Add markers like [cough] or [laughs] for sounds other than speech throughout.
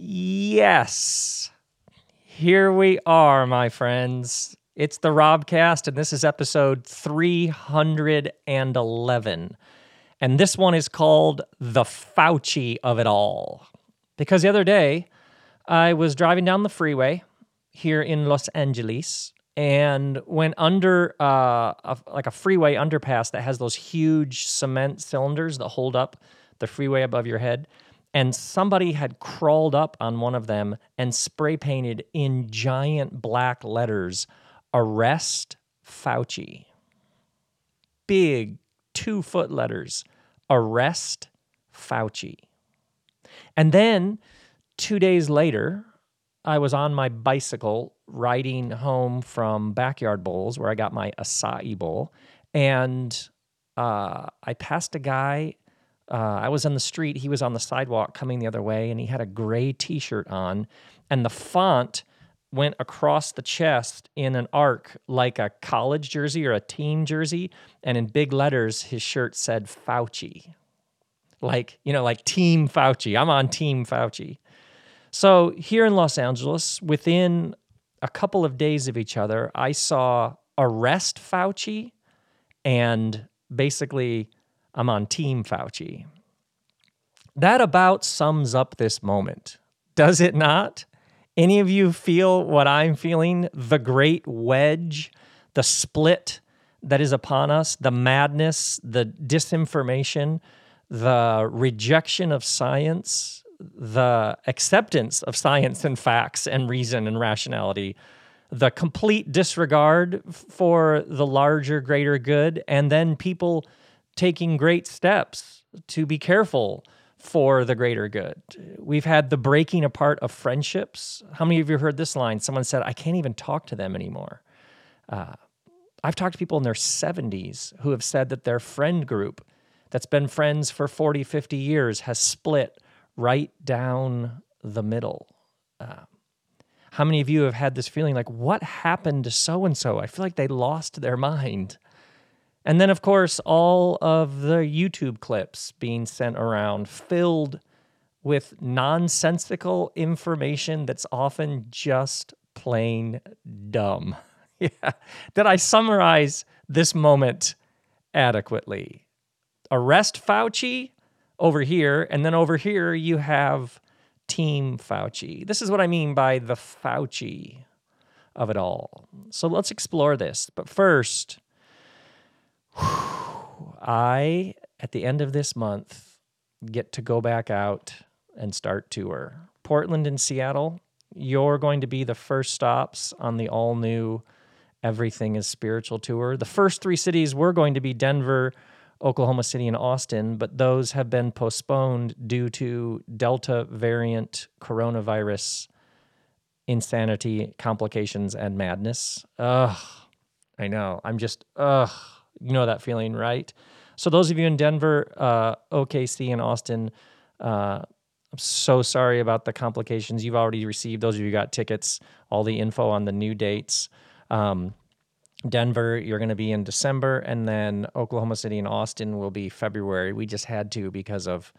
Yes. Here we are, my friends. It's the Robcast, and this is episode 311. And this one is called The Fauci of It All. Because the other day, I was driving down the freeway here in Los Angeles and went under uh, a, like a freeway underpass that has those huge cement cylinders that hold up the freeway above your head and somebody had crawled up on one of them and spray painted in giant black letters arrest Fauci. Big two foot letters arrest Fauci. And then two days later, I was on my bicycle riding home from Backyard Bowls, where I got my acai bowl, and uh, I passed a guy uh, I was on the street, he was on the sidewalk coming the other way, and he had a gray t shirt on, and the font went across the chest in an arc like a college jersey or a team jersey. And in big letters, his shirt said Fauci. Like, you know, like Team Fauci. I'm on Team Fauci. So here in Los Angeles, within a couple of days of each other, I saw Arrest Fauci and basically I'm on Team Fauci. That about sums up this moment, does it not? Any of you feel what I'm feeling? The great wedge, the split that is upon us, the madness, the disinformation, the rejection of science, the acceptance of science and facts and reason and rationality, the complete disregard for the larger, greater good, and then people taking great steps to be careful for the greater good. We've had the breaking apart of friendships. How many of you heard this line? Someone said, I can't even talk to them anymore. Uh, I've talked to people in their 70s who have said that their friend group that's been friends for 40, 50 years has split right down the middle. Uh, how many of you have had this feeling like, what happened to so and so? I feel like they lost their [laughs] mind. And then, of course, all of the YouTube clips being sent around filled with nonsensical information that's often just plain dumb. [laughs] yeah. Did I summarize this moment adequately? Arrest Fauci over here, and then over here you have Team Fauci. This is what I mean by the Fauci of it all. So let's explore this. But first, I, at the end of this month, get to go back out and start tour. Portland and Seattle, you're going to be the first stops on the all new Everything is Spiritual tour. The first three cities were going to be Denver, Oklahoma City, and Austin, but those have been postponed due to Delta variant coronavirus insanity, complications, and madness. Ugh, I know. I'm just, ugh. You know that feeling, right? So those of you in Denver, uh, OKC, and Austin, uh, I'm so sorry about the complications you've already received. Those of you got tickets, all the info on the new dates. Um, Denver, you're going to be in December, and then Oklahoma City and Austin will be February. We just had to because of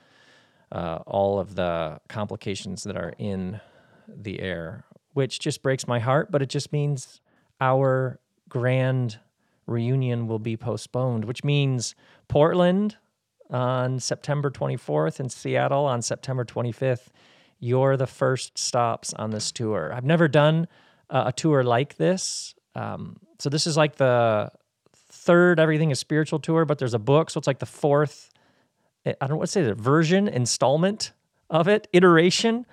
uh, all of the complications that are in the air, which just breaks my heart, but it just means our grand reunion will be postponed, which means Portland on September 24th and Seattle on September 25th. You're the first stops on this tour. I've never done uh, a tour like this. Um, so this is like the third Everything is Spiritual tour, but there's a book. So it's like the fourth, I don't what to say, the version, installment of it, iteration.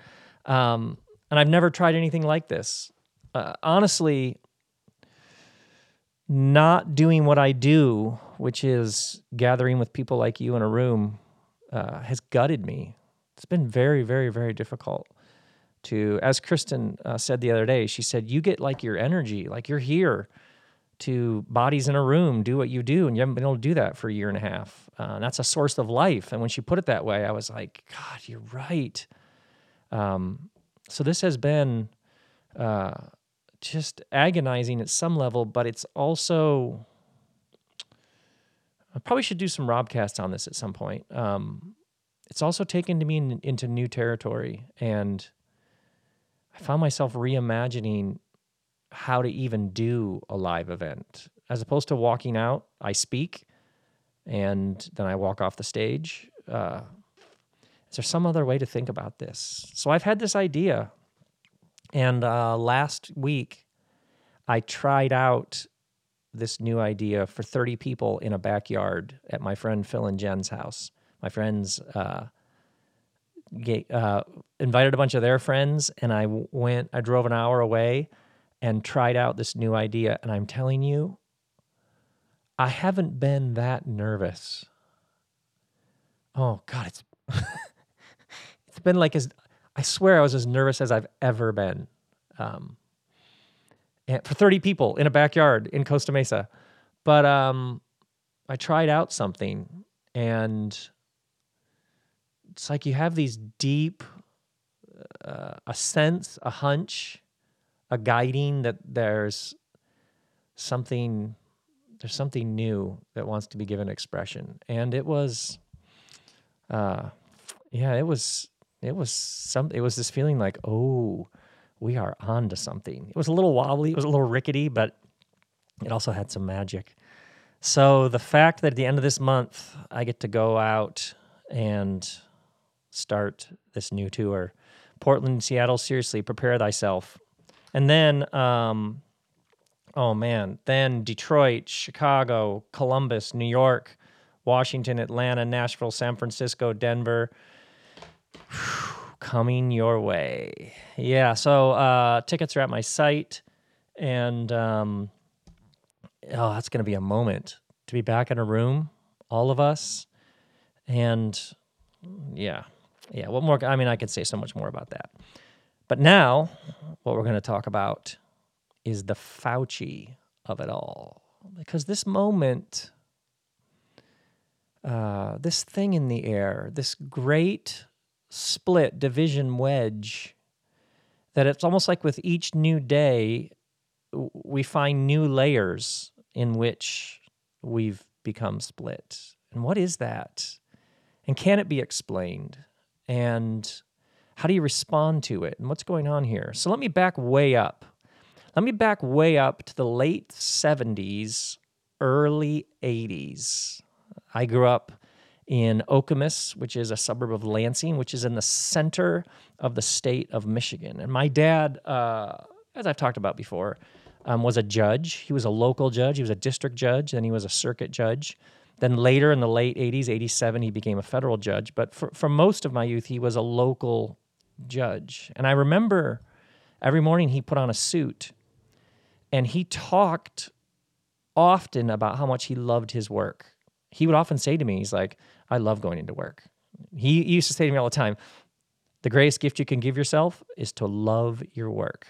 Um, and I've never tried anything like this. Uh, honestly, not doing what I do, which is gathering with people like you in a room, uh, has gutted me. It's been very, very, very difficult to, as Kristen uh, said the other day, she said, You get like your energy, like you're here to bodies in a room, do what you do. And you haven't been able to do that for a year and a half. Uh, that's a source of life. And when she put it that way, I was like, God, you're right. Um, so this has been uh, just agonizing at some level, but it's also. I probably should do some Robcasts on this at some point. Um, it's also taken to me in, into new territory, and I found myself reimagining how to even do a live event. As opposed to walking out, I speak and then I walk off the stage. Uh, is there some other way to think about this? So I've had this idea. And uh, last week, I tried out this new idea for 30 people in a backyard at my friend Phil and Jen's house. My friends uh, uh, invited a bunch of their friends, and I went, I drove an hour away and tried out this new idea. And I'm telling you, I haven't been that nervous. Oh God, it's [laughs] it's been like as I swear I was as nervous as I've ever been. Um, for 30 people in a backyard in Costa Mesa. But um, I tried out something and it's like you have these deep, uh, a sense, a hunch, a guiding that there's something there's something new that wants to be given expression and it was uh yeah it was it was some it was this feeling like oh we are on to something it was a little wobbly it was a little rickety but it also had some magic so the fact that at the end of this month i get to go out and start this new tour portland seattle seriously prepare thyself and then um oh man, then Detroit, Chicago, Columbus, New York, Washington, Atlanta, Nashville, San Francisco, Denver. Coming your way. Yeah, so uh, tickets are at my site, and um, oh, that's going to be a moment to be back in a room, all of us, and yeah, yeah. What more? I mean, I could say so much more about that, but now, what we're going to talk about is the Fauci of it all. Because this moment, uh, this thing in the air, this great split division wedge, that it's almost like with each new day, we find new layers in which we've become split. And what is that? And can it be explained? And how do you respond to it? And what's going on here? So let me back way up let me back way up to the late 70s, early 80s. I grew up in Okemos, which is a suburb of Lansing, which is in the center of the state of Michigan. And my dad, uh, as I've talked about before, um, was a judge. He was a local judge, he was a district judge, then he was a circuit judge. Then later in the late 80s, 87, he became a federal judge. But for, for most of my youth, he was a local judge. And I remember every morning he put on a suit and he talked often about how much he loved his work. He would often say to me, he's like, I love going into work. He used to say to me all the time, the greatest gift you can give yourself is to love your work.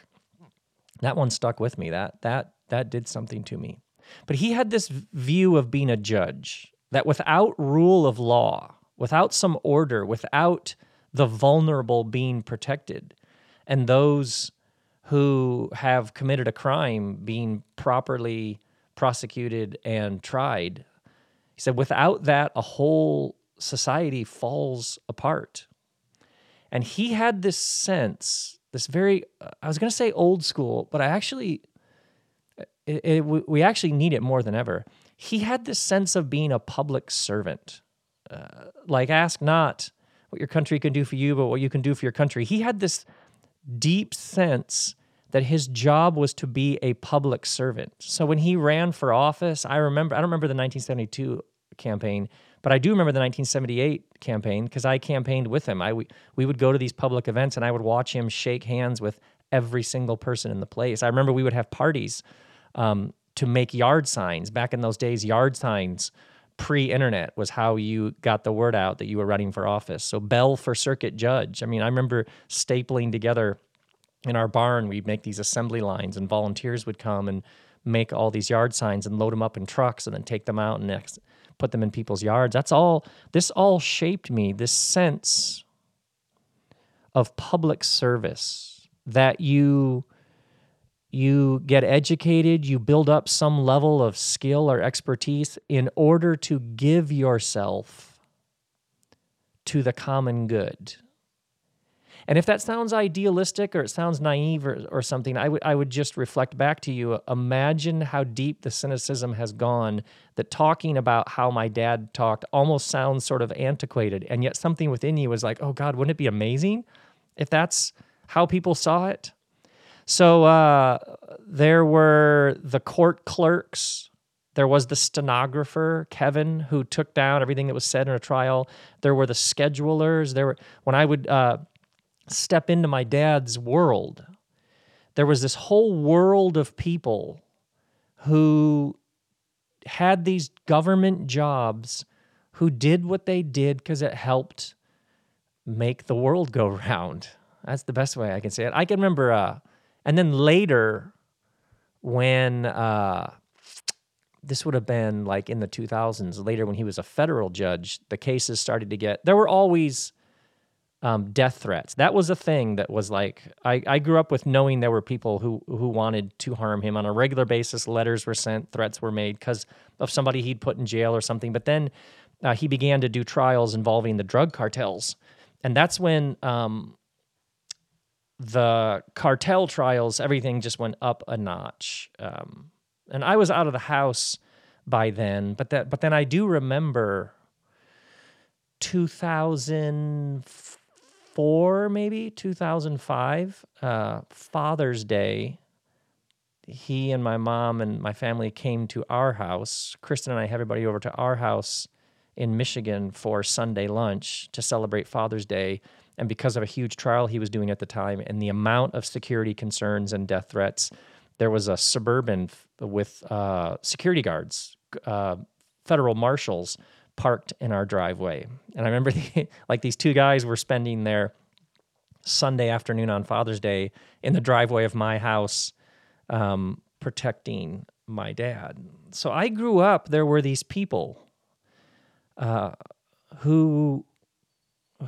That one stuck with me. That that that did something to me. But he had this view of being a judge that without rule of law, without some order, without the vulnerable being protected, and those who have committed a crime being properly prosecuted and tried. He said, without that, a whole society falls apart. And he had this sense, this very, I was going to say old school, but I actually, it, it, we actually need it more than ever. He had this sense of being a public servant. Uh, like, ask not what your country can do for you, but what you can do for your country. He had this deep sense that his job was to be a public servant. So when he ran for office, I remember, I don't remember the 1972 campaign, but I do remember the 1978 campaign because I campaigned with him. I, we, we would go to these public events and I would watch him shake hands with every single person in the place. I remember we would have parties um, to make yard signs. Back in those days, yard signs pre-internet was how you got the word out that you were running for office. So bell for circuit judge. I mean, I remember stapling together in our barn, we'd make these assembly lines, and volunteers would come and make all these yard signs and load them up in trucks and then take them out and put them in people's yards. That's all, this all shaped me, this sense of public service that you you get educated, you build up some level of skill or expertise in order to give yourself to the common good. And if that sounds idealistic or it sounds naive or, or something, I would I would just reflect back to you. Imagine how deep the cynicism has gone. That talking about how my dad talked almost sounds sort of antiquated, and yet something within you was like, "Oh God, wouldn't it be amazing if that's how people saw it?" So uh, there were the court clerks. There was the stenographer, Kevin, who took down everything that was said in a trial. There were the schedulers. There were when I would uh, step into my dad's world, there was this whole world of people who had these government jobs who did what they did because it helped make the world go [laughs] round. That's the best way I can say it. I can remember, uh, and then later, when uh, this would have been like in the 2000s, later when he was a federal judge, the cases started to get, there were always um, death threats. That was a thing that was like I, I grew up with knowing there were people who who wanted to harm him on a regular basis. Letters were sent, threats were made because of somebody he'd put in jail or something. But then uh, he began to do trials involving the drug cartels, and that's when um, the cartel trials everything just went up a notch. Um, and I was out of the house by then, but that but then I do remember 2004 2004, maybe 2005, uh, Father's Day, he and my mom and my family came to our house. Kristen and I had everybody over to our house in Michigan for Sunday lunch to celebrate Father's Day. And because of a huge trial he was doing at the time and the amount of security concerns and death threats, there was a suburban with uh, security guards, uh, federal marshals parked in our driveway. And I remember [laughs] the, like these two guys were spending their Sunday afternoon on Father's Day in the driveway of my house um, protecting my dad. So I grew up, there were these people uh, who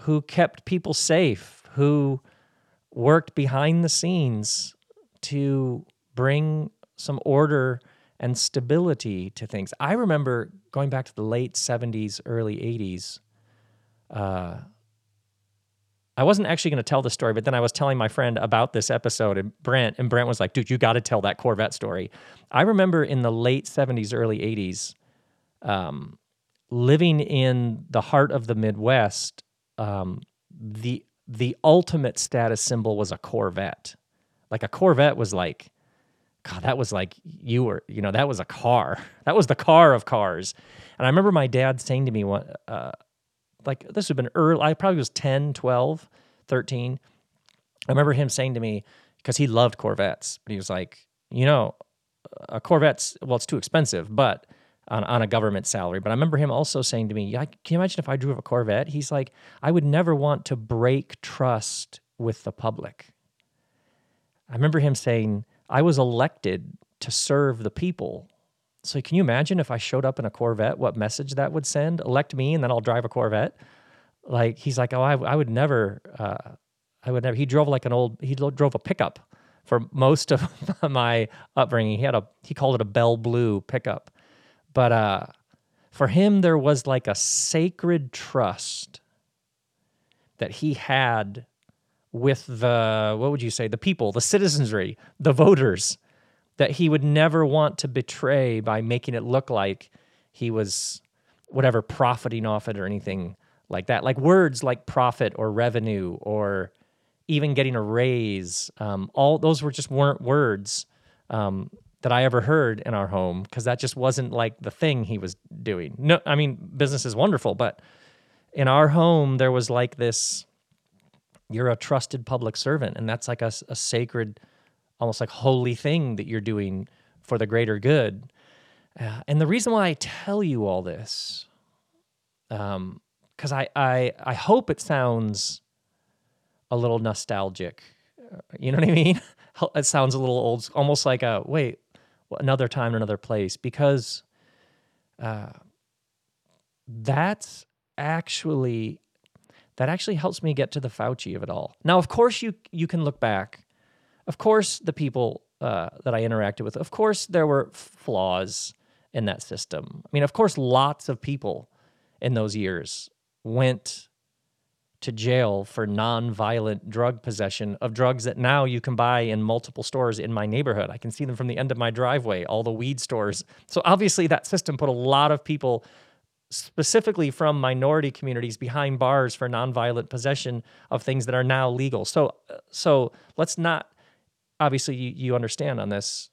who kept people safe, who worked behind the scenes to bring some order and stability to things. I remember going back to the late 70s, early 80s. Uh, I wasn't actually going to tell the story, but then I was telling my friend about this episode, and Brent, and Brent was like, "Dude, you got to tell that Corvette story." I remember in the late '70s, early '80s, um, living in the heart of the Midwest. Um, the the ultimate status symbol was a Corvette. Like a Corvette was like God, that was like you were, you know, that was a car. [laughs] That was the car of cars. And I remember my dad saying to me, what, uh, like, this would have been early, I probably was 10, 12, 13. I remember him saying to me, because he loved Corvettes, but he was like, you know, a Corvette's, well, it's too expensive, but on, on a government salary. But I remember him also saying to me, yeah, can you imagine if I drove a Corvette? He's like, I would never want to break trust with the public. I remember him saying, I was elected to serve the people. So can you imagine if I showed up in a Corvette, what message that would send? Elect me, and then I'll drive a Corvette. Like he's like, oh, I, I would never, uh, I would never. He drove like an old, he drove a pickup for most of [laughs] my upbringing. He had a, he called it a Bell Blue pickup, but uh, for him there was like a sacred trust that he had with the what would you say the people the citizenry the voters that he would never want to betray by making it look like he was whatever profiting off it or anything like that. Like words like profit or revenue or even getting a raise um, all those were just weren't words um, that i ever heard in our home because that just wasn't like the thing he was doing. No i mean business is wonderful but in our home there was like this you're a trusted public servant and that's like a, a sacred almost like holy thing that you're doing for the greater good. Uh, and the reason why i tell you all this um because I, I i hope it sounds a little nostalgic. Uh, you know what i mean? [laughs] It sounds a little old almost like a wait another time another place because uh that's actually that actually helps me get to the Fauci of it all. Now, of course, you you can look back. Of course, the people uh, that I interacted with, of course, there were flaws in that system. I mean, of course, lots of people in those years went to jail for non-violent drug possession of drugs that now you can buy in multiple stores in my neighborhood. I can see them from the end of my driveway, all the weed stores. So obviously that system put a lot of people specifically from minority communities behind bars for nonviolent possession of things that are now legal. So so let's not obviously you, you understand on this.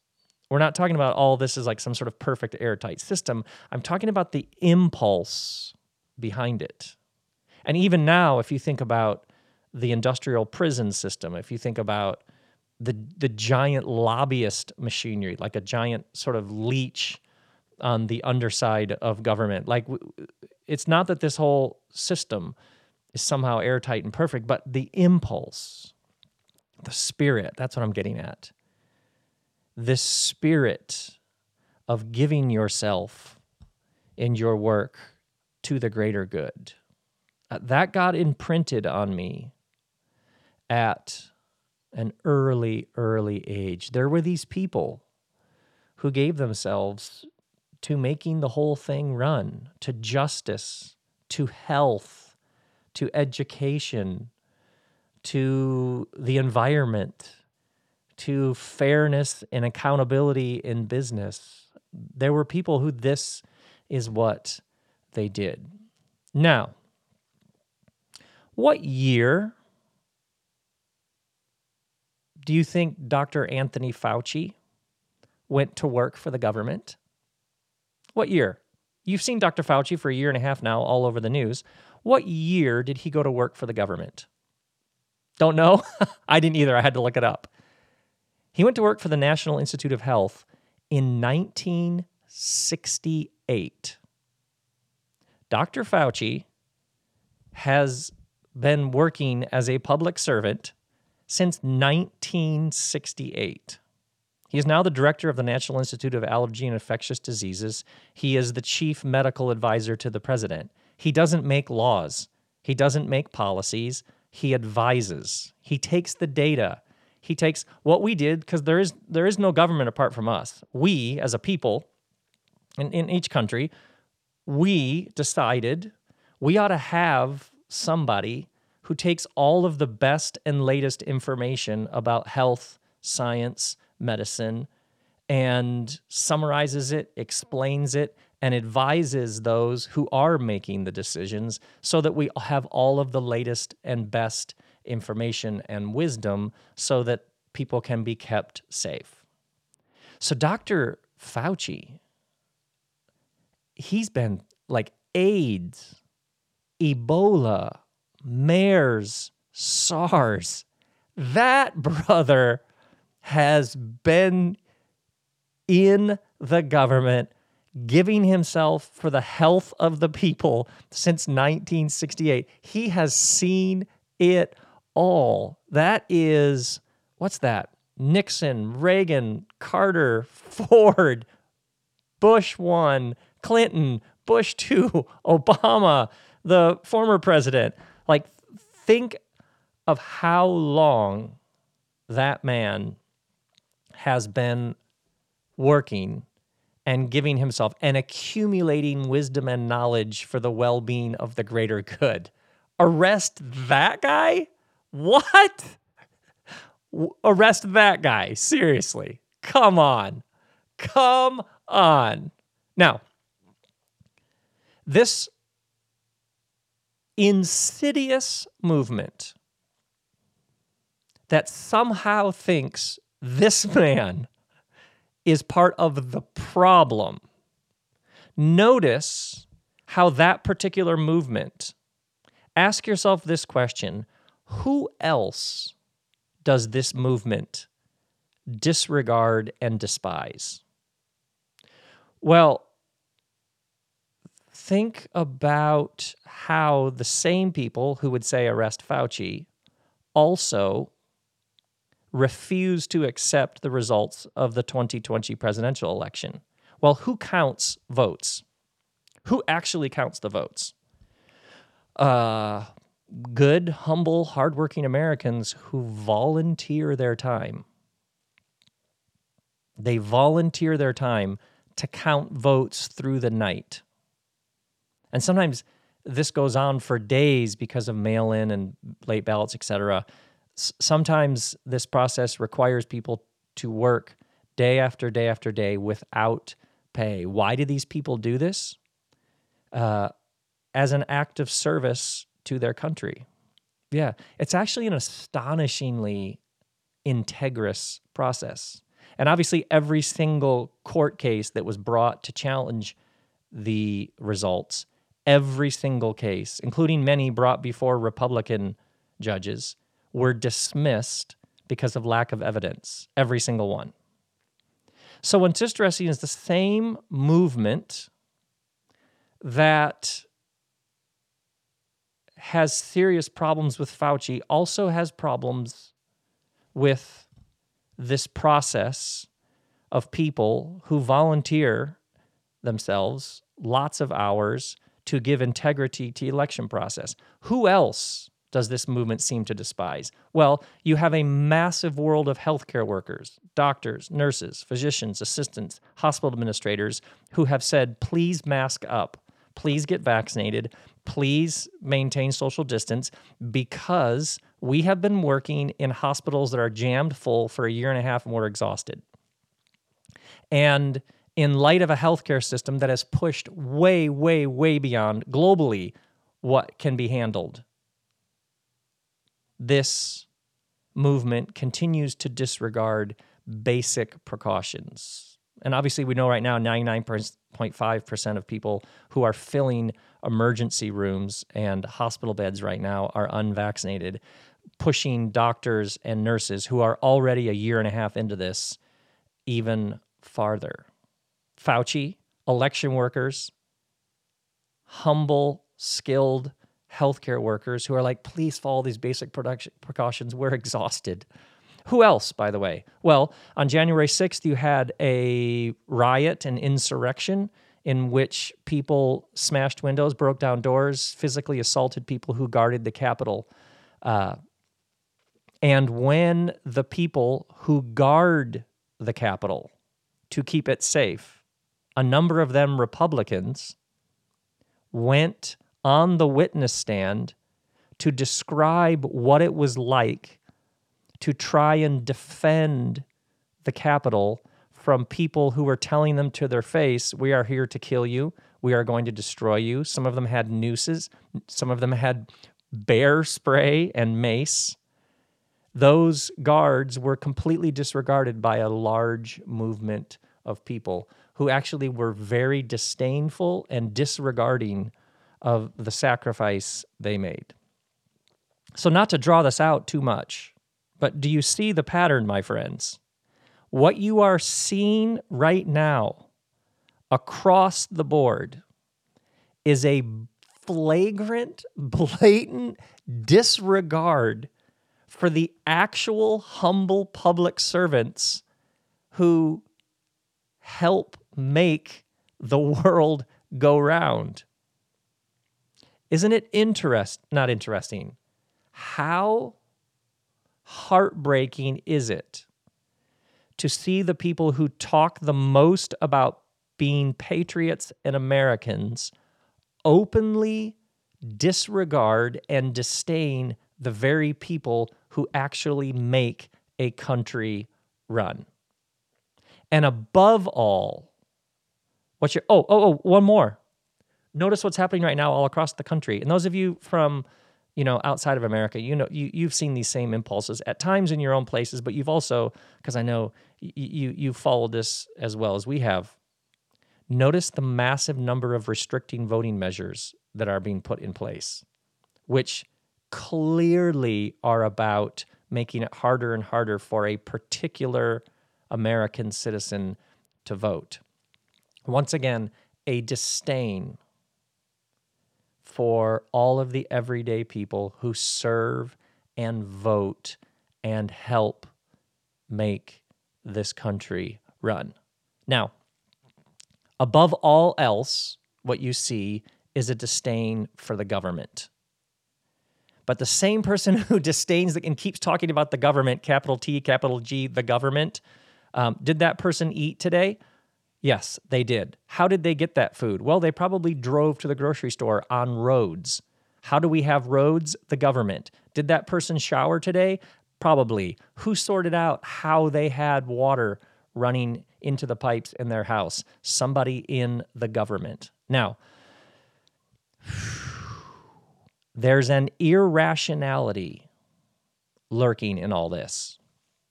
We're not talking about all this is like some sort of perfect airtight system. I'm talking about the impulse behind it. And even now, if you think about the industrial prison system, if you think about the the giant lobbyist machinery, like a giant sort of leech on the underside of government, like it's not that this whole system is somehow airtight and perfect, but the impulse, the spirit, that's what I'm getting at. This spirit of giving yourself in your work to the greater good uh, that got imprinted on me at an early, early age. There were these people who gave themselves to making the whole thing run, to justice, to health, to education, to the environment, to fairness and accountability in business. There were people who this is what they did. Now, what year do you think Dr. Anthony Fauci went to work for the government? What year? You've seen Dr. Fauci for a year and a half now, all over the news. What year did he go to work for the government? Don't know? [laughs] I didn't either. I had to look it up. He went to work for the National Institute of Health in 1968. Dr. Fauci has been working as a public servant since 1968. He is now the director of the National Institute of Allergy and Infectious Diseases. He is the chief medical advisor to the president. He doesn't make laws, he doesn't make policies, he advises. He takes the data. He takes what we did because there is there is no government apart from us. We as a people in, in each country, we decided we ought to have somebody who takes all of the best and latest information about health, science, medicine, and summarizes it, explains it, and advises those who are making the decisions so that we have all of the latest and best information and wisdom so that people can be kept safe. So, Dr. Fauci, he's been like AIDS Ebola, MERS, SARS. That brother has been in the government giving himself for the health of the people since 1968. He has seen it all. That is, what's that? Nixon, Reagan, Carter, [laughs] Ford, Bush 1, Clinton, Bush 2, [laughs] Obama, the former president. Like, think of how long that man has been working and giving himself and accumulating wisdom and knowledge for the well being of the greater good. Arrest that guy? What? Arrest that guy. Seriously. Come on. Come on. Now, this insidious movement that somehow thinks this man is part of the problem. Notice how that particular movement, ask yourself this question who else does this movement disregard and despise? Well, think about how the same people who would say arrest Fauci also refuse to accept the results of the 2020 presidential election. Well, who counts votes? Who actually counts the votes? Uh, good, humble, hardworking Americans who volunteer their time. They volunteer their time to count votes through the night. And sometimes this goes on for days because of mail in and late ballots, et cetera. Sometimes this process requires people to work day after day after day without pay. Why do these people do this? Uh, as an act of service to their country. Yeah, it's actually an astonishingly integrous process. And obviously, every single court case that was brought to challenge the results, every single case, including many brought before Republican judges, were dismissed because of lack of evidence. Every single one. So, what's interesting is the same movement that has serious problems with Fauci also has problems with this process of people who volunteer themselves lots of hours to give integrity to election process. Who else does this movement seem to despise? Well, you have a massive world of healthcare workers, doctors, nurses, physicians, assistants, hospital administrators who have said, please mask up, please get vaccinated, please maintain social distance because we have been working in hospitals that are jammed full for a year and a half and we're exhausted. And in light of a healthcare system that has pushed way, way, way beyond globally what can be handled, this movement continues to disregard basic precautions. And obviously, we know right now 99.5% of people who are filling emergency rooms and hospital beds right now are unvaccinated, pushing doctors and nurses who are already a year and a half into this even farther. Fauci, election workers, humble, skilled healthcare workers who are like, please follow these basic production precautions. We're exhausted. Who else, by the way? Well, on January 6th, you had a riot, an insurrection in which people smashed windows, broke down doors, physically assaulted people who guarded the Capitol. Uh, and when the people who guard the Capitol to keep it safe a number of them Republicans, went on the witness stand to describe what it was like to try and defend the Capitol from people who were telling them to their face, We are here to kill you. We are going to destroy you. Some of them had nooses, some of them had bear spray and mace. Those guards were completely disregarded by a large movement of people who actually were very disdainful and disregarding of the sacrifice they made. So, not to draw this out too much, but do you see the pattern, my friends? What you are seeing right now across the board is a flagrant, [laughs] blatant disregard for the actual humble public servants who help make the world go round. Isn't it interest not interesting? How heartbreaking is it to see the people who talk the most about being patriots and Americans openly disregard and disdain the very people who actually make a country run? And above all, what's your oh oh oh one more. Notice what's happening right now all across the country. And those of you from you know outside of America, you know you you've seen these same impulses at times in your own places, but you've also because I know you you followed this as well as we have. Notice the massive number of restricting voting measures that are being put in place, which clearly are about making it harder and harder for a particular American citizen to vote. Once again, a disdain for all of the everyday people who serve and vote and help make this country run. Now, above all else, what you see is a disdain for the government. But the same person [laughs] who disdains and keeps talking about the government, capital T, capital G, the government, um, did that person eat today? Yes, they did. How did they get that food? Well, they probably drove to the grocery store on roads. How do we have roads? The government. Did that person shower today? Probably. Who sorted out how they had water running into the pipes in their house? Somebody in the government. Now, [sighs] there's an irrationality lurking in all this.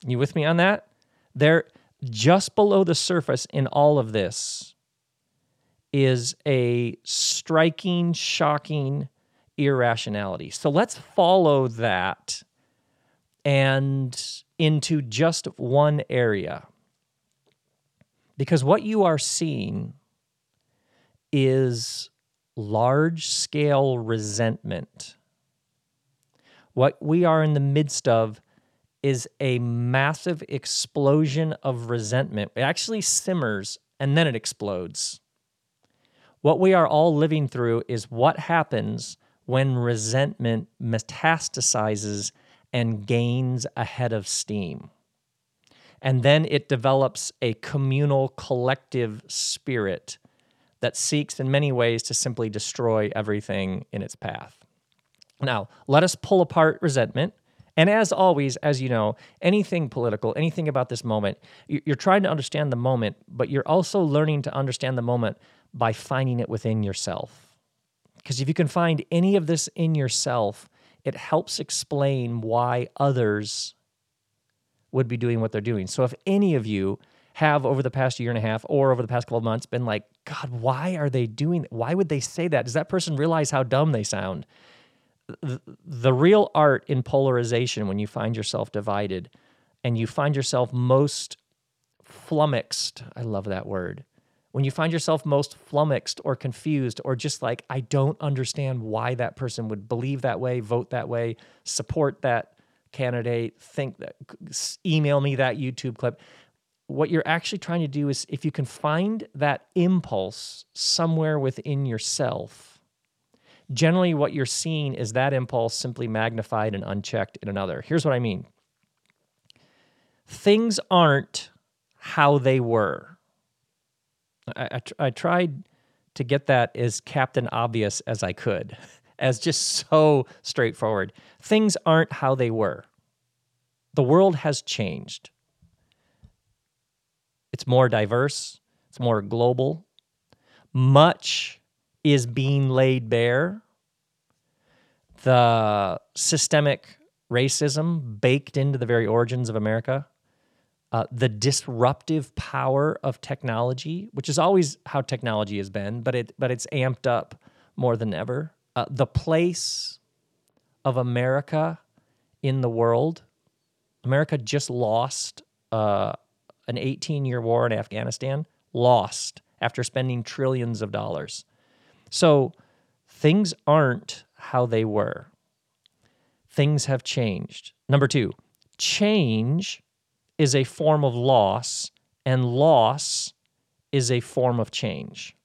You with me on that? There just below the surface in all of this is a striking, shocking irrationality. So let's follow that and into just one area. Because what you are seeing is large scale resentment. What we are in the midst of is a massive explosion of resentment. It actually simmers and then it explodes. What we are all living through is what happens when resentment metastasizes and gains a head of steam. And then it develops a communal collective spirit that seeks in many ways to simply destroy everything in its path. Now, let us pull apart resentment and as always, as you know, anything political, anything about this moment, you're trying to understand the moment, but you're also learning to understand the moment by finding it within yourself. Because if you can find any of this in yourself, it helps explain why others would be doing what they're doing. So if any of you have over the past year and a half or over the past couple of months been like, God, why are they doing why would they say that? Does that person realize how dumb they sound? The, real art in polarization when you find yourself divided and you find yourself most flummoxed i love that word when you find yourself most flummoxed or confused or just like i don't understand why that person would believe that way vote that way support that candidate think that email me that youtube clip. What you're actually trying to do is if you can find that impulse somewhere within yourself generally what you're seeing is that impulse simply magnified and unchecked in another. Here's what I mean things aren't how they were. I, I, I tried to get that as captain obvious as I could, [laughs] as just so straightforward. Things aren't how they were. The world has changed. It's more diverse, it's more global. Much is being laid bare. The systemic racism baked into the very origins of America, uh, the disruptive power of technology, which is always how technology has been, but it but it's amped up more than ever. Uh, the place of America in the world. America just lost uh, an 18 year war in Afghanistan, lost after spending trillions of dollars. So things aren't how they were. Things have changed. Number two, change is a form of loss, and loss is a form of change.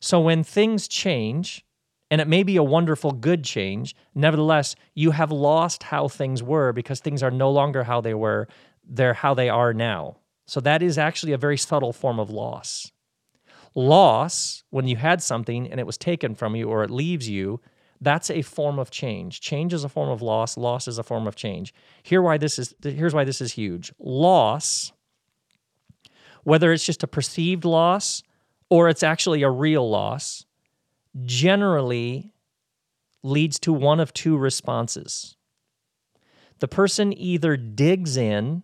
So when things change, and it may be a wonderful, good change, nevertheless, you have lost how things were because things are no longer how they were, they're how they are now. So that is actually a very subtle form of loss. Loss, when you had something and it was taken from you or it leaves you, that's a form of change. Change is a form of loss. Loss is a form of change. Here why this is here's why this is huge. Loss, whether it's just a perceived loss or it's actually a real loss, generally leads to one of two responses. The person either digs in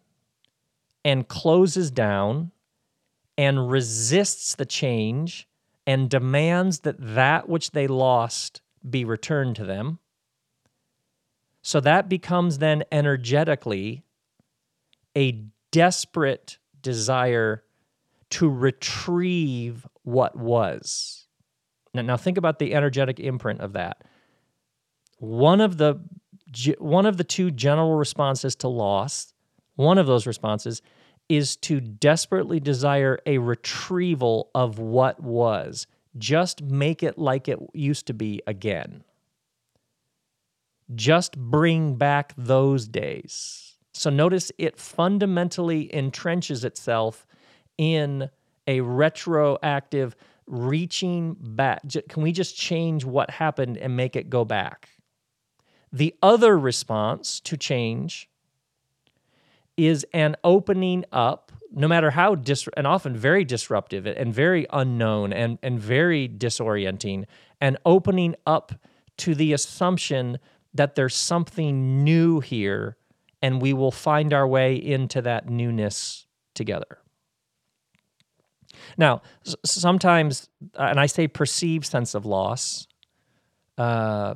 and closes down and resists the change and demands that that which they lost be returned to them. So that becomes then energetically a desperate desire to retrieve what was. Now, now think about the energetic imprint of that. One of the one of the two general responses to loss, one of those responses is to desperately desire a retrieval of what was. Just make it like it used to be again. Just bring back those days. So notice it fundamentally entrenches itself in a retroactive reaching back. Can we just change what happened and make it go back? The other response to change is an opening up, no matter how dis- and often very disruptive and very unknown and, and very disorienting, and opening up to the assumption that there's something new here and we will find our way into that newness together. Now, sometimes, uh, and I say perceived sense of loss, uh,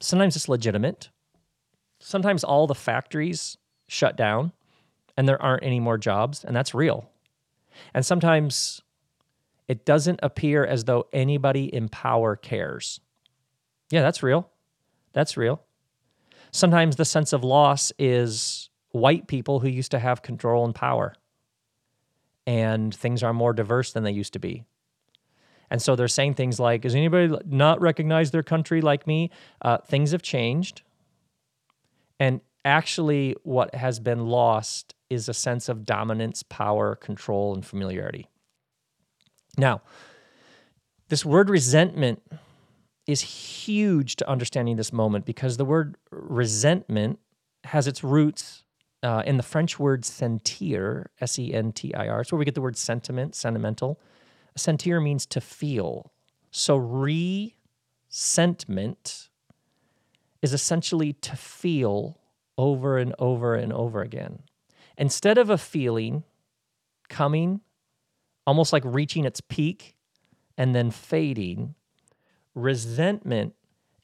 sometimes it's legitimate. Sometimes all the factories shut down and there aren't any more jobs, and that's real. And sometimes it doesn't appear as though anybody in power cares. Yeah, that's real. That's real. Sometimes the sense of loss is white people who used to have control and power, and things are more diverse than they used to be. And so they're saying things like, Does anybody not recognize their country like me? Uh, things have changed. And actually, what has been lost is a sense of dominance, power, control, and familiarity. Now, this word resentment is huge to understanding this moment because the word resentment has its roots uh, in the French word sentir, S E N T I R. It's where we get the word sentiment, sentimental. Sentir means to feel. So resentment is essentially to feel over and over and over again. Instead of a feeling coming, almost like reaching its peak and then fading, resentment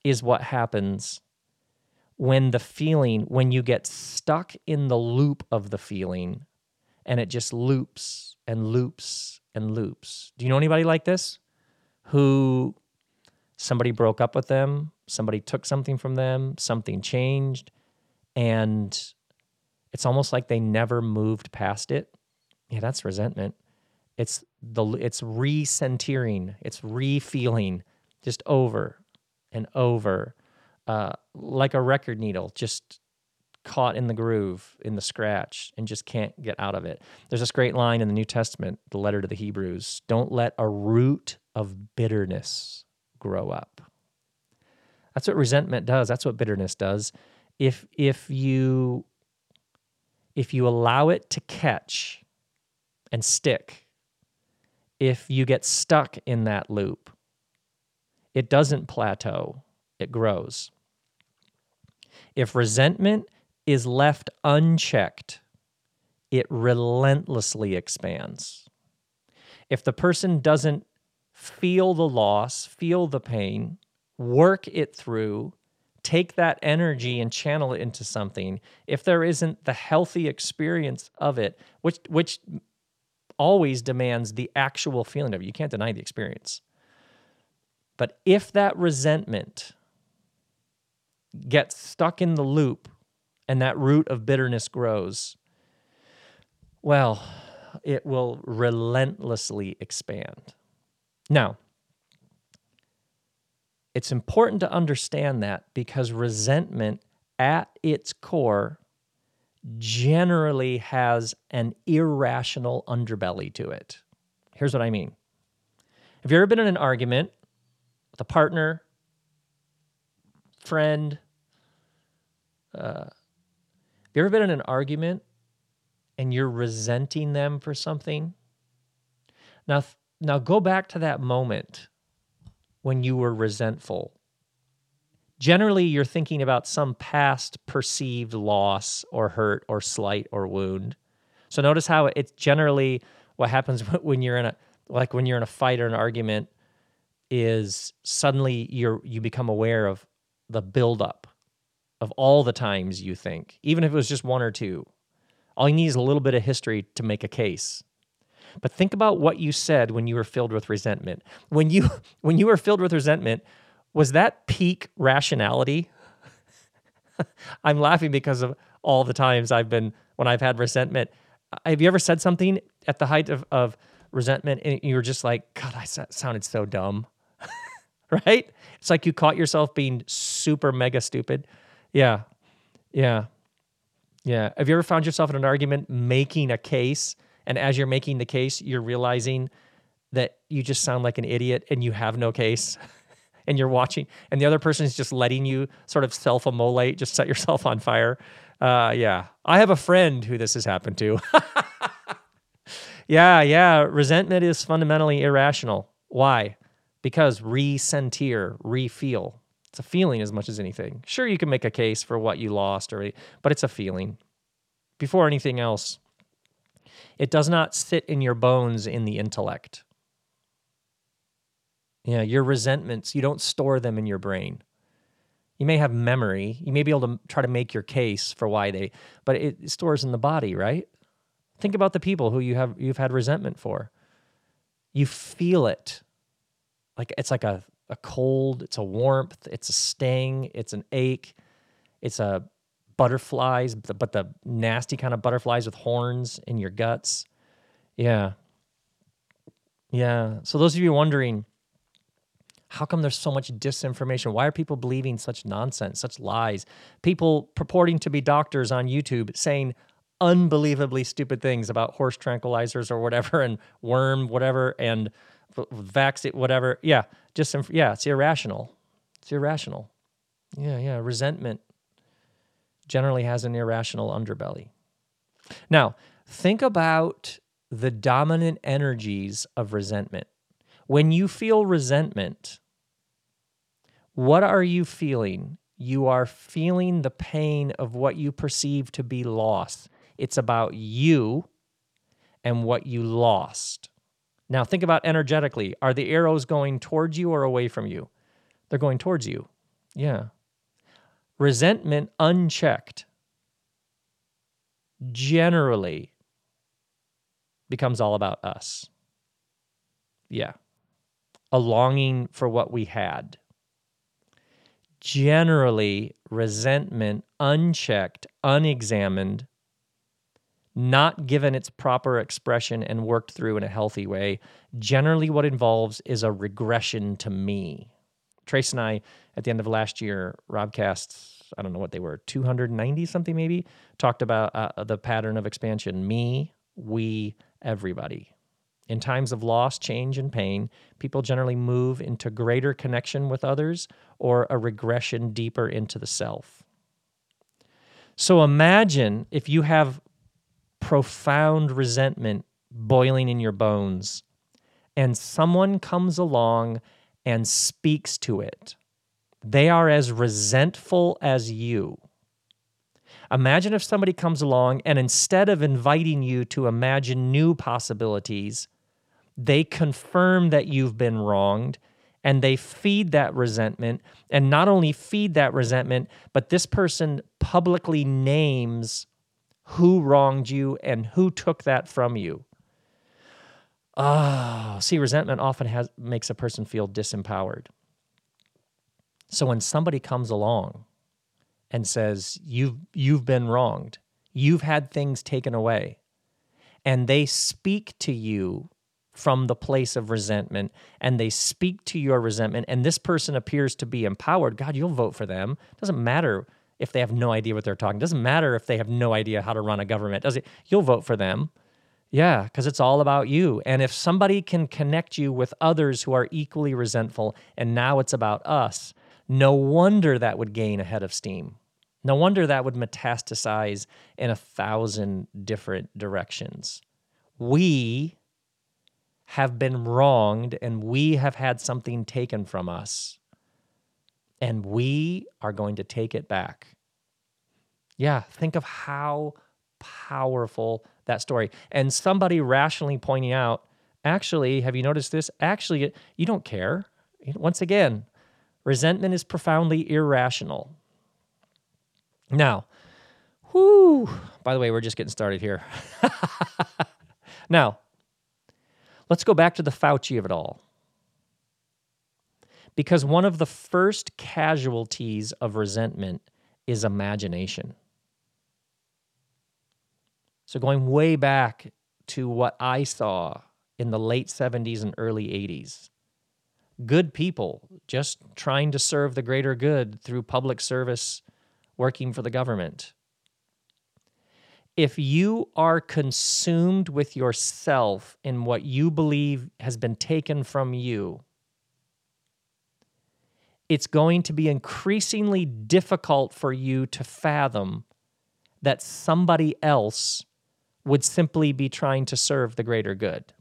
is what happens when the feeling, when you get stuck in the loop of the feeling and it just loops and loops and loops. Do you know anybody like this? Who somebody broke up with them, somebody took something from them, something changed, and it's almost like they never moved past it. Yeah, that's resentment. It's the it's re-centering, it's re-feeling just over and over, uh, like a record needle, just caught in the groove, in the scratch, and just can't get out of it. There's this great line in the New Testament, the letter to the Hebrews don't let a root of bitterness grow up. That's what resentment does. That's what bitterness does if if you if you allow it to catch and stick if you get stuck in that loop it doesn't plateau it grows. If resentment is left unchecked it relentlessly expands. If the person doesn't feel the loss feel the pain work it through take that energy and channel it into something if there isn't the healthy experience of it which which always demands the actual feeling of it. You can't deny the experience. But if that resentment gets stuck in the loop and that root of bitterness grows well it will relentlessly expand. Now it's important to understand that because resentment at its core generally has an irrational underbelly to it. Here's what I mean. Have you ever been in an argument with a partner, friend? Uh, have you ever been in an argument and you're resenting them for something? Now, now go back to that moment when you were resentful. Generally, you're thinking about some past perceived loss or hurt or slight or wound. So notice how it's generally what happens [laughs] when you're in a like when you're in a fight or an argument is suddenly you're you become aware of the buildup of all the times you think, even if it was just one or two. All you need is a little bit of history to make a case. But think about what you said when you were filled with resentment. When you [laughs] when you were filled with resentment, was that peak rationality? [laughs] I'm laughing because of all the times I've been when I've had resentment. Have you ever said something at the height of, of resentment and you were just like, God, I sounded so dumb. [laughs] right? It's like you caught yourself being super mega stupid. Yeah. Yeah. Yeah. Have you ever found yourself in an argument making a case And as you're making the case, you're realizing that you just sound like an idiot and you have no case. [laughs] and you're watching, and the other person is just letting you sort of self immolate, just set yourself on fire. Uh, yeah. I have a friend who this has happened to. [laughs] yeah, yeah. Resentment is fundamentally irrational. Why? Because re-sentir, re-feel. It's a feeling as much as anything. Sure, you can make a case for what you lost, or but it's a feeling. Before anything else, it does not sit in your bones in the intellect. Yeah, your resentments, you don't store them in your brain. You may have memory. You may be able to try to make your case for why they, but it stores in the body, right? Think about the people who you have you've had resentment for. You feel it. Like it's like a, a cold, it's a warmth, it's a sting, it's an ache, it's a butterflies, but the nasty kind of butterflies with horns in your guts. Yeah. Yeah. So those of you wondering, how come there's so much disinformation? Why are people believing such nonsense, such lies? People purporting to be doctors on YouTube saying unbelievably stupid things about horse tranquilizers or whatever and worm whatever and vaccine whatever. Yeah, just yeah, it's irrational. It's irrational. Yeah, yeah, resentment generally has an irrational underbelly. Now, think about the dominant energies of resentment. When you feel resentment, what are you feeling? You are feeling the pain of what you perceive to be loss. It's about you and what you lost. Now, think about energetically. Are the arrows going towards you or away from you? They're going towards you. Yeah. Resentment unchecked generally becomes all about us. Yeah a longing for what we had. Generally, resentment, unchecked, unexamined, not given its proper expression and worked through in a healthy way, generally what involves is a regression to me. Trace and I, at the end of last year, Robcasts, I don't know what they were, 290 something maybe, talked about uh, the pattern of expansion me, we, everybody. In times of loss, change, and pain, people generally move into greater connection with others or a regression deeper into the self. So imagine if you have profound resentment boiling in your bones and someone comes along and speaks to it. They are as resentful as you. Imagine if somebody comes along and instead of inviting you to imagine new possibilities, they confirm that you've been wronged and they feed that resentment. And not only feed that resentment, but this person publicly names who wronged you and who took that from you. Oh, see, resentment often has makes a person feel disempowered. So when somebody comes along and says, You've you've been wronged, you've had things taken away, and they speak to you from the place of resentment and they speak to your resentment and this person appears to be empowered, God, you'll vote for them. Doesn't matter if they have no idea what they're talking. Doesn't matter if they have no idea how to run a government. Does it? You'll vote for them. Yeah, because it's all about you. And if somebody can connect you with others who are equally resentful, and now it's about us, no wonder that would gain a head of steam. No wonder that would metastasize in a thousand different directions. We have been wronged and we have had something taken from us. And we are going to take it back. Yeah, think of how powerful that story. And somebody rationally pointing out, actually, have you noticed this? Actually, you don't care. Once again, resentment is profoundly irrational. Now, whoo, by the way, we're just getting started here. [laughs] now, Let's go back to the Fauci of it all. Because one of the first casualties of resentment is imagination. So, going way back to what I saw in the late 70s and early 80s, good people just trying to serve the greater good through public service, working for the government. If you are consumed with yourself in what you believe has been taken from you, it's going to be increasingly difficult for you to fathom that somebody else would simply be trying to serve the greater good.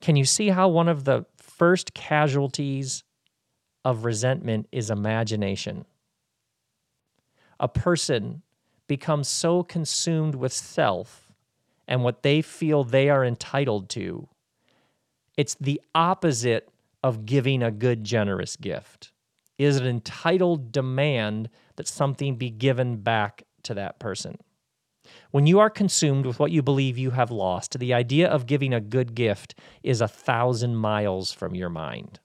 Can you see how one of the first casualties of resentment is imagination? A person becomes so consumed with self and what they feel they are entitled to. It's the opposite of giving a good, generous gift. It is an entitled demand that something be given back to that person. When you are consumed with what you believe you have lost, the idea of giving a good gift is a thousand miles from your mind.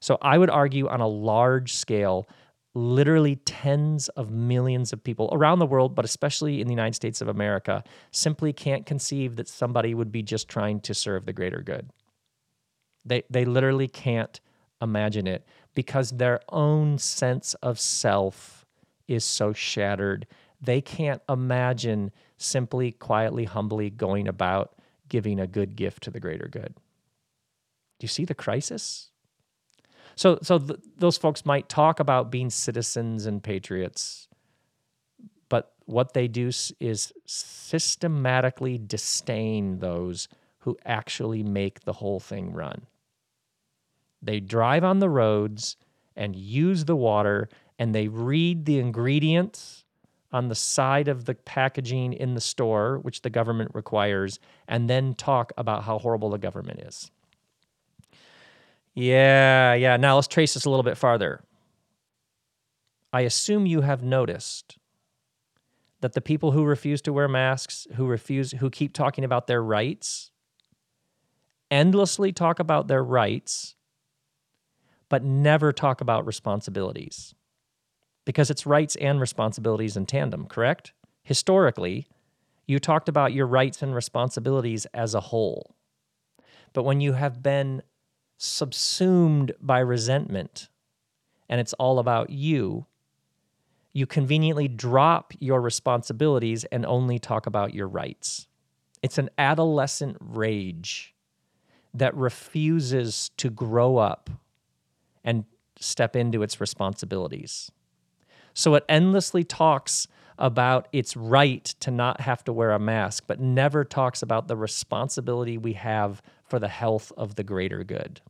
So I would argue on a large scale, literally tens of millions of people around the world, but especially in the United States of America, simply can't conceive that somebody would be just trying to serve the greater good. They, they literally can't imagine it because their own sense of self is so shattered. They can't imagine simply, quietly, humbly going about giving a good gift to the greater good. Do you see the crisis? So, so th- those folks might talk about being citizens and patriots, but what they do is systematically disdain those who actually make the whole thing run. They drive on the roads and use the water and they read the ingredients on the side of the packaging in the store, which the government requires, and then talk about how horrible the government is. Yeah, yeah. Now let's trace this a little bit farther. I assume you have noticed that the people who refuse to wear masks, who refuse, who keep talking about their rights, endlessly talk about their rights but never talk about responsibilities. Because it's rights and responsibilities in tandem, correct? Historically, you talked about your rights and responsibilities as a whole. But when you have been subsumed by resentment and it's all about you, you conveniently drop your responsibilities and only talk about your rights. It's an adolescent rage that refuses to grow up and step into its responsibilities. So it endlessly talks about its right to not have to wear a mask, but never talks about the responsibility we have for the health of the greater good.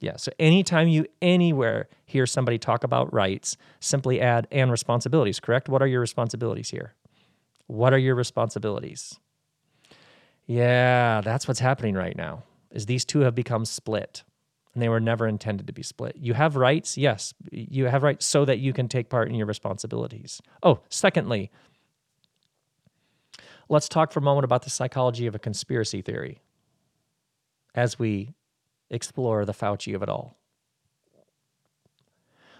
Yeah, so anytime you anywhere hear somebody talk about rights, simply add and responsibilities, correct? What are your responsibilities here? What are your responsibilities? Yeah, that's what's happening right now. Is these two have become split and they were never intended to be split. You have rights, yes, you have rights so that you can take part in your responsibilities. Oh, secondly, let's talk for a moment about the psychology of a conspiracy theory as we explore the Fauci of it all.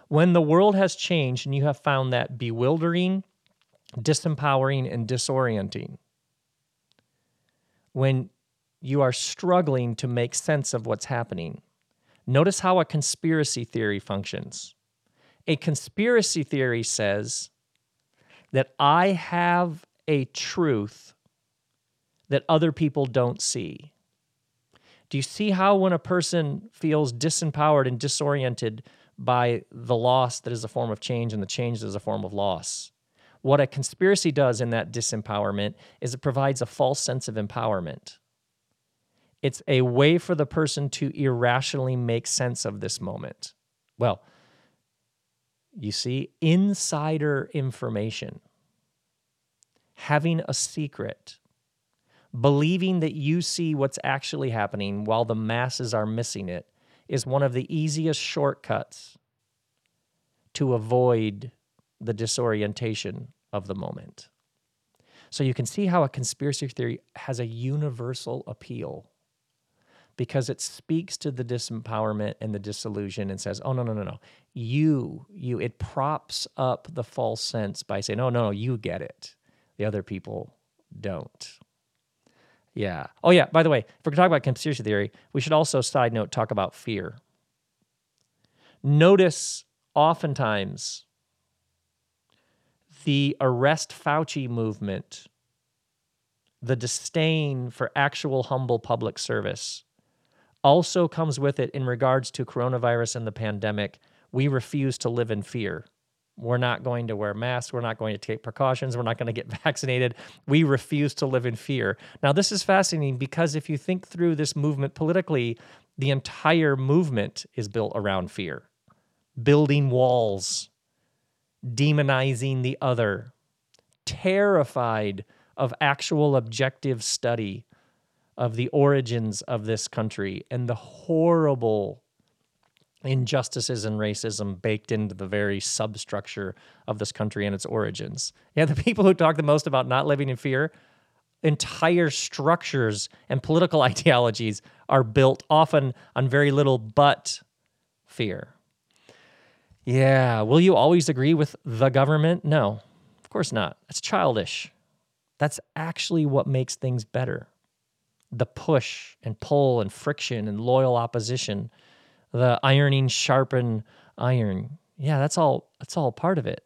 When the world has changed and you have found that bewildering, disempowering, and disorienting, when you are struggling to make sense of what's happening, Notice how a conspiracy theory functions. A conspiracy theory says that I have a truth that other people don't see. Do you see how, when a person feels disempowered and disoriented by the loss that is a form of change and the change that is a form of loss? What a conspiracy does in that disempowerment is it provides a false sense of empowerment. It's a way for the person to irrationally make sense of this moment. Well, you see, insider information, having a secret, believing that you see what's actually happening while the masses are missing it, is one of the easiest shortcuts to avoid the disorientation of the moment. So you can see how a conspiracy theory has a universal appeal because it speaks to the disempowerment and the disillusion and says, oh, no, no, no, no. You, you, it props up the false sense by saying, oh, no, no, you get it. The other people don't. Yeah. Oh, yeah. By the way, if we're going to talk about conspiracy theory, we should also, side note, talk about fear. Notice oftentimes the arrest Fauci movement, the disdain for actual humble public service, also comes with it in regards to coronavirus and the pandemic. We refuse to live in fear. We're not going to wear masks. We're not going to take precautions. We're not going to get [laughs] vaccinated. We refuse to live in fear. Now, this is fascinating because if you think through this movement politically, the entire movement is built around fear, building walls, demonizing the other, terrified of actual objective study of the origins of this country and the horrible injustices and racism baked into the very substructure of this country and its origins. Yeah, the [laughs] people who talk the most about not living in fear, entire structures and political [laughs] ideologies are built often on very little but fear. Yeah, will you always agree with the government? No, of course not. That's childish. That's actually what makes things better. The push and pull and friction and loyal opposition the ironing sharpen iron. Yeah, that's all that's all part of it.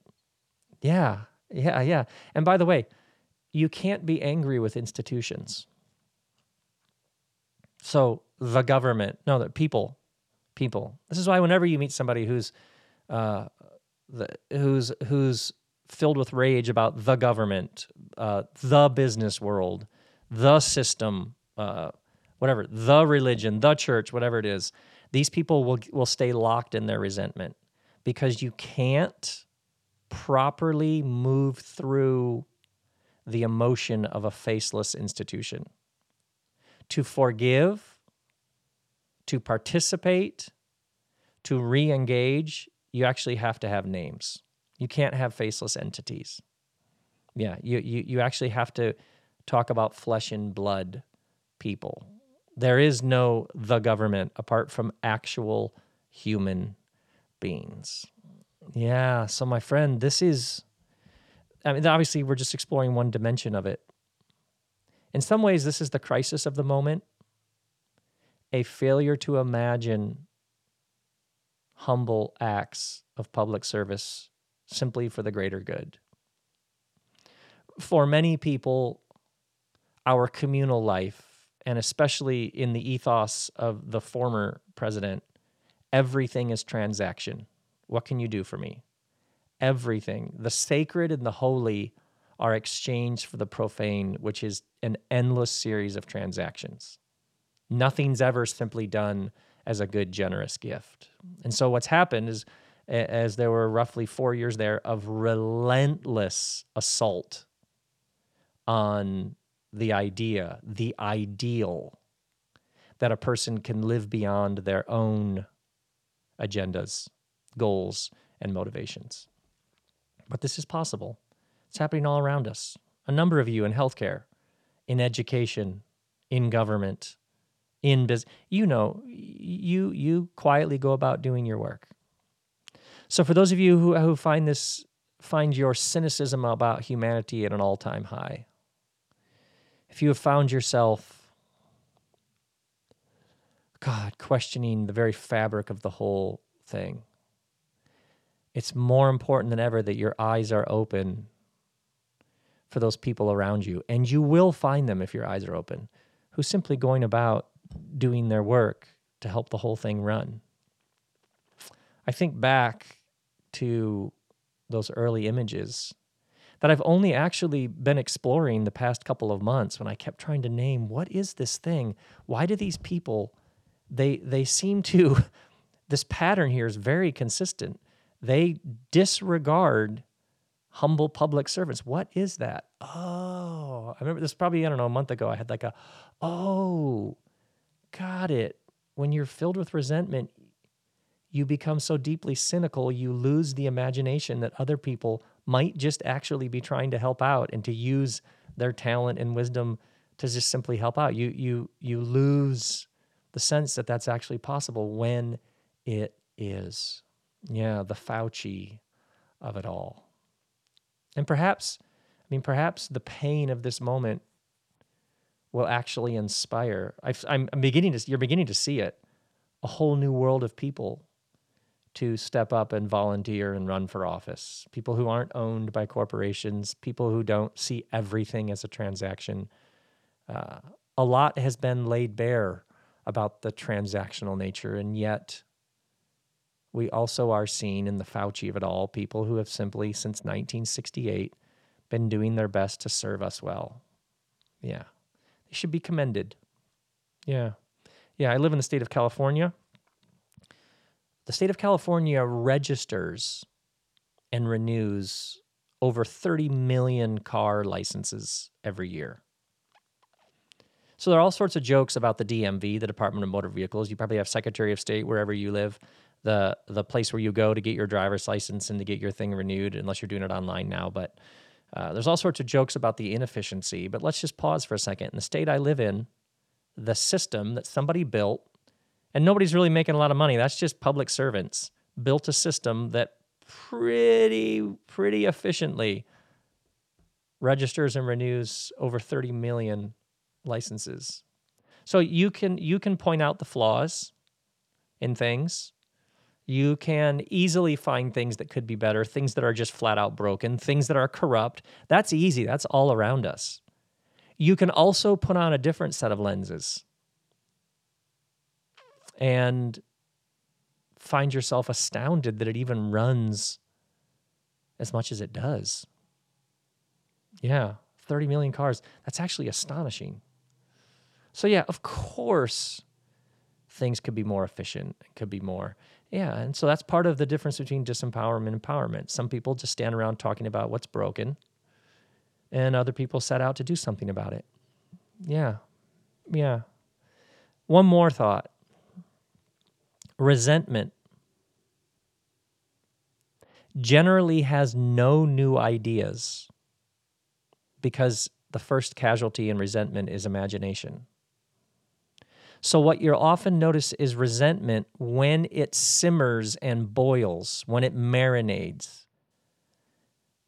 Yeah. Yeah, yeah. And by the way, you can't be angry with institutions. So the government, no, the people, people. This is why whenever you meet somebody who's uh, the, who's who's filled with rage about the government, uh, the business world, the system, uh, whatever, the religion, the church, whatever it is, these people will, will stay locked in their resentment because you can't properly move through the emotion of a faceless institution. To forgive, to participate, to re engage, you actually have to have names. You can't have faceless entities. Yeah, you, you, you actually have to talk about flesh and blood people there is no the government apart from actual human beings. Yeah. So, my friend, this is, I mean, obviously, we're just exploring one dimension of it. In some ways, this is the crisis of the moment a failure to imagine humble acts of public service simply for the greater good. For many people, our communal life and especially in the ethos of the former president, everything is transaction. What can you do for me? Everything. The sacred and the holy are exchanged for the profane, which is an endless series of transactions. Nothing's ever simply done as a good, generous gift. And so, what's happened is, as there were roughly four years there of relentless assault on the idea, the ideal that a person can live beyond their own agendas, goals, and motivations. But this is possible. It's happening all around us. A number of you in healthcare, in education, in government, in business, you know, you you quietly go about doing your work. So for those of you who, who find this find your cynicism about humanity at an all-time high, if you have found yourself, God, questioning the very fabric of the whole thing, it's more important than ever that your eyes are open for those people around you. And you will find them if your eyes are open, who's simply going about doing their work to help the whole thing run. I think back to those early images that I've only actually been exploring the past couple of months when I kept trying to name what is this thing? Why do these people they they seem to [laughs] this pattern here is very consistent. They disregard humble public servants. What is that? Oh, I remember this probably I don't know a month ago I had like a oh, got it. When you're filled with resentment, you become so deeply cynical, you lose the imagination that other people might just actually be trying to help out and to use their talent and wisdom to just simply help out. You you you lose the sense that that's actually possible when it is. Yeah, the Fauci of it all. And perhaps, I mean, perhaps the pain of this moment will actually inspire. i am beginning to, you're beginning to see it, a whole new world of people to step up and volunteer and run for office. People who aren't owned by corporations, people who don't see everything as a transaction. Uh, a lot has been laid bare about the transactional nature, and yet we also are seeing in the Fauci of it all people who have simply, since 1968, been doing their best to serve us well. Yeah. They should be commended. Yeah. Yeah. I live in the state of California. The state of California registers and renews over 30 million car licenses every year. So there are all sorts of jokes about the DMV, the Department of Motor Vehicles. You probably have Secretary of State wherever you live, the the place where you go to get your driver's license and to get your thing renewed, unless you're doing it online now. But uh, there's all sorts of jokes about the inefficiency. But let's just pause for a second. In the state I live in, the system that somebody built, and nobody's really making a lot of money. That's just public servants built a system that pretty pretty efficiently registers and renews over 30 million licenses. So you can you can point out the flaws in things. You can easily find things that could be better, things that are just flat out broken, things that are corrupt. That's easy. That's all around us. You can also put on a different set of lenses and find yourself astounded that it even runs as much as it does. Yeah, 30 million cars. That's actually astonishing. So yeah, of course things could be more efficient, could be more. Yeah, and so that's part of the difference between disempowerment and empowerment. Some people just stand around talking about what's broken, and other people set out to do something about it. Yeah. Yeah. One more thought. Resentment generally has no new ideas because the first casualty in resentment is imagination. So, what you'll often notice is resentment when it simmers and boils, when it marinades.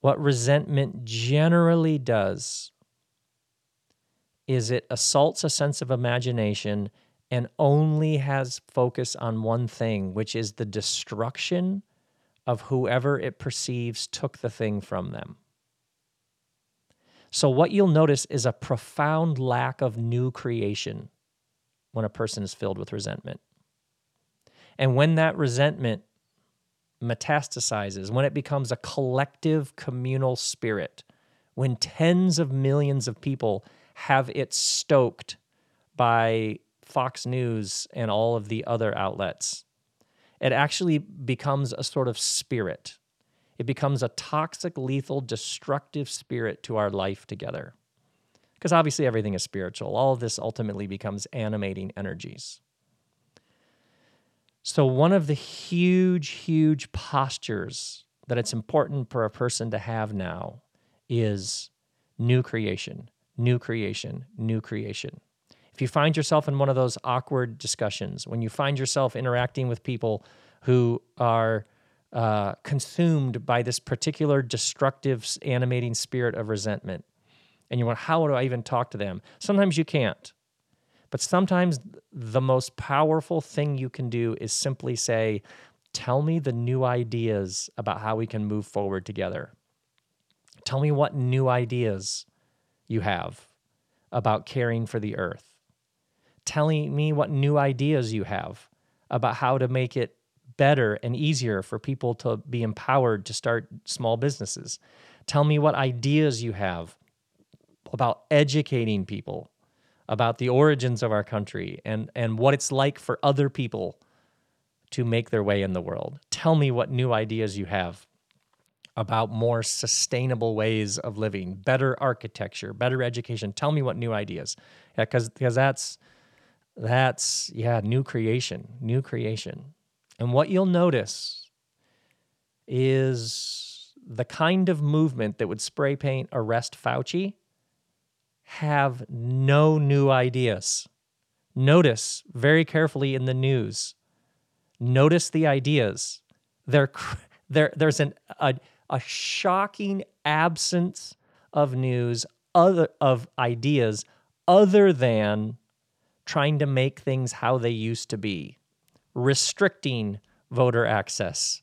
What resentment generally does is it assaults a sense of imagination and only has focus on one thing, which is the destruction of whoever it perceives took the thing from them. So, what you'll notice is a profound lack of new creation when a person is filled with resentment. And when that resentment metastasizes, when it becomes a collective communal spirit, when tens of millions of people have it stoked by Fox News and all of the other outlets, it actually becomes a sort of spirit. It becomes a toxic, lethal, destructive spirit to our life together because obviously everything is spiritual. All of this ultimately becomes animating energies. So, one of the huge, huge postures that it's important for a person to have now is new creation, new creation, new creation. If you find yourself in one of those awkward discussions, when you find yourself interacting with people who are uh, consumed by this particular destructive, animating spirit of resentment, and you want, how do I even talk to them? Sometimes you can't. But sometimes the most powerful thing you can do is simply say, Tell me the new ideas about how we can move forward together. Tell me what new ideas you have about caring for the earth. Telling me what new ideas you have about how to make it better and easier for people to be empowered to start small businesses. Tell me what ideas you have about educating people about the origins of our country and, and what it's like for other people to make their way in the world. Tell me what new ideas you have about more sustainable ways of living, better architecture, better education. Tell me what new ideas. Yeah, because because that's that's yeah, new creation, new creation. And what you'll notice is the kind of movement that would spray paint arrest Fauci have no new ideas. Notice very carefully in the news. Notice the ideas. There, [laughs] there, there's an, a, a shocking absence of news, other of ideas, other than trying to make things how they used to be, restricting voter access,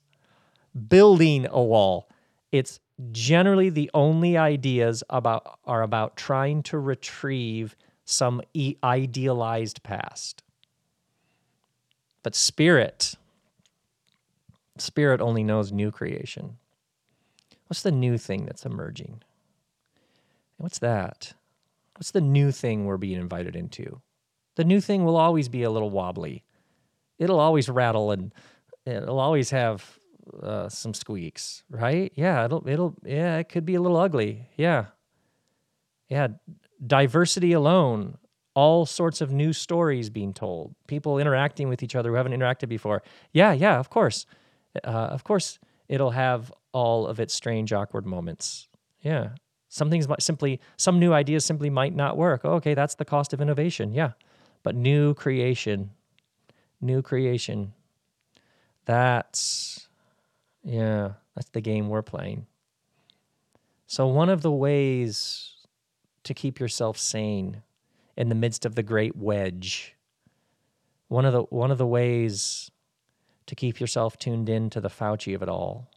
building a wall. It's generally the only ideas about are about trying to retrieve some e- idealized past. But spirit, spirit only knows new creation. What's the new thing that's emerging? What's that? What's the new thing we're being invited into? The new thing will always be a little wobbly. It'll always rattle and it'll always have uh, some squeaks, right? Yeah, it'll it'll yeah, it could be a little ugly. Yeah. Yeah, diversity alone, all sorts of new stories being told, people interacting with each other who haven't interacted before. Yeah, yeah, of course. Uh, of course it'll have all of its strange awkward moments. Yeah. Some things might simply some new ideas simply might not work. Oh, okay, that's the cost of innovation. Yeah. But new creation, new creation. That's yeah, that's the game we're playing. So, one of the ways to keep yourself sane in the midst of the great wedge, one of the, one of the ways to keep yourself tuned in to the Fauci of it all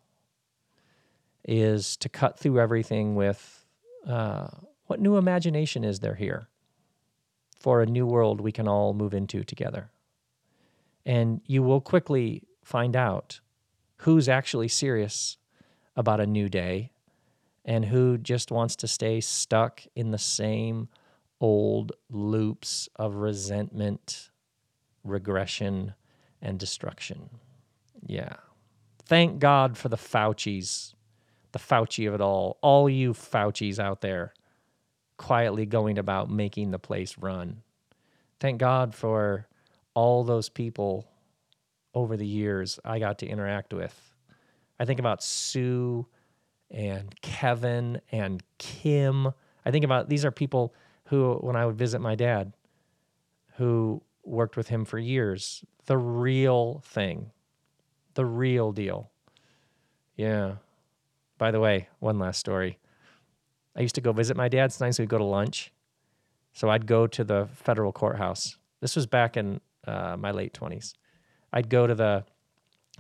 is to cut through everything with uh, what new imagination is there here for a new world we can all move into together. And you will quickly find out who's actually serious about a new day and who just wants to stay stuck in the same old loops of resentment, regression, and destruction. Yeah. Thank God for the Faucis, the Fauci of it all, all you Faucis out there quietly going about making the place run. Thank God for all those people over the years I got to interact with. I think about Sue and Kevin and Kim. I think about these are people who, when I would visit my dad, who worked with him for years, the real thing, the real deal. Yeah. By the way, one last story. I used to go visit my dad. Sometimes we'd go to lunch. So I'd go to the federal courthouse. This was back in uh, my late 20s. I'd go to the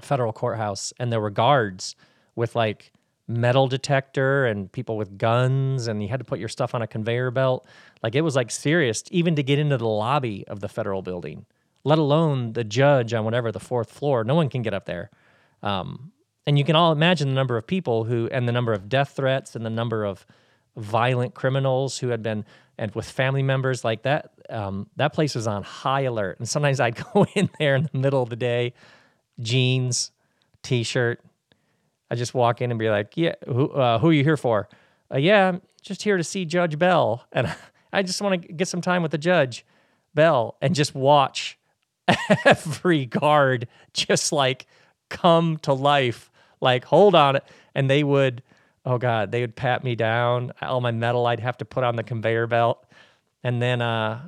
federal courthouse and there were guards with like metal detector and people with guns and you had to put your stuff on a conveyor belt. Like it was like serious even to get into the lobby of the federal building, let alone the judge on whatever the fourth floor. No one can get up there. Um, and you can all imagine the number of people who and the number of death threats and the number of violent criminals who had been and with family members like that um, that place was on high alert. And sometimes i'd [laughs] go in there in the middle of the day jeans t-shirt. I just walk in and be like yeah who, uh, who are you here for? Uh, yeah i'm just here to see judge bell. [laughs] And i just want to get some time with the judge bell and just watch [laughs] every guard just like come to life. Like hold on and they would oh god, they would pat me down. All my metal I'd have to put on the conveyor belt, and then uh,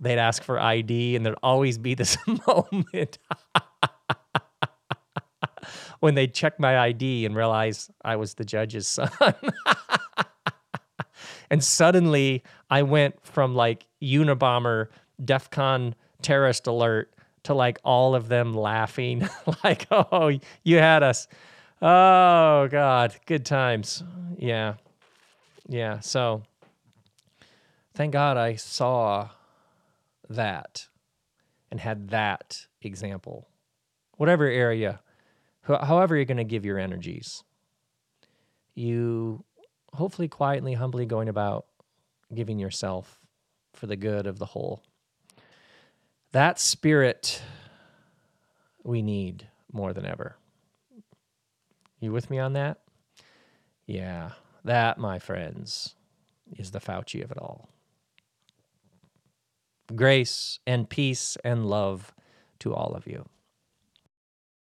they'd ask for ID, and there'd always be this [laughs] moment [laughs] when they'd check my ID and realize I was the judge's [laughs] son. and suddenly I went from like Unabomber, DEFCON terrorist alert to like all of them laughing, like, oh, you had us. Oh God, good times. Yeah, yeah. So thank God I saw that and had that example. Whatever area, however you're going to give your energies, you hopefully quietly, humbly going about giving yourself for the good of the whole. That spirit we need more than ever. You with me on that? Yeah, that, my friends, is the Fauci of it all. Grace and peace and love to all of you.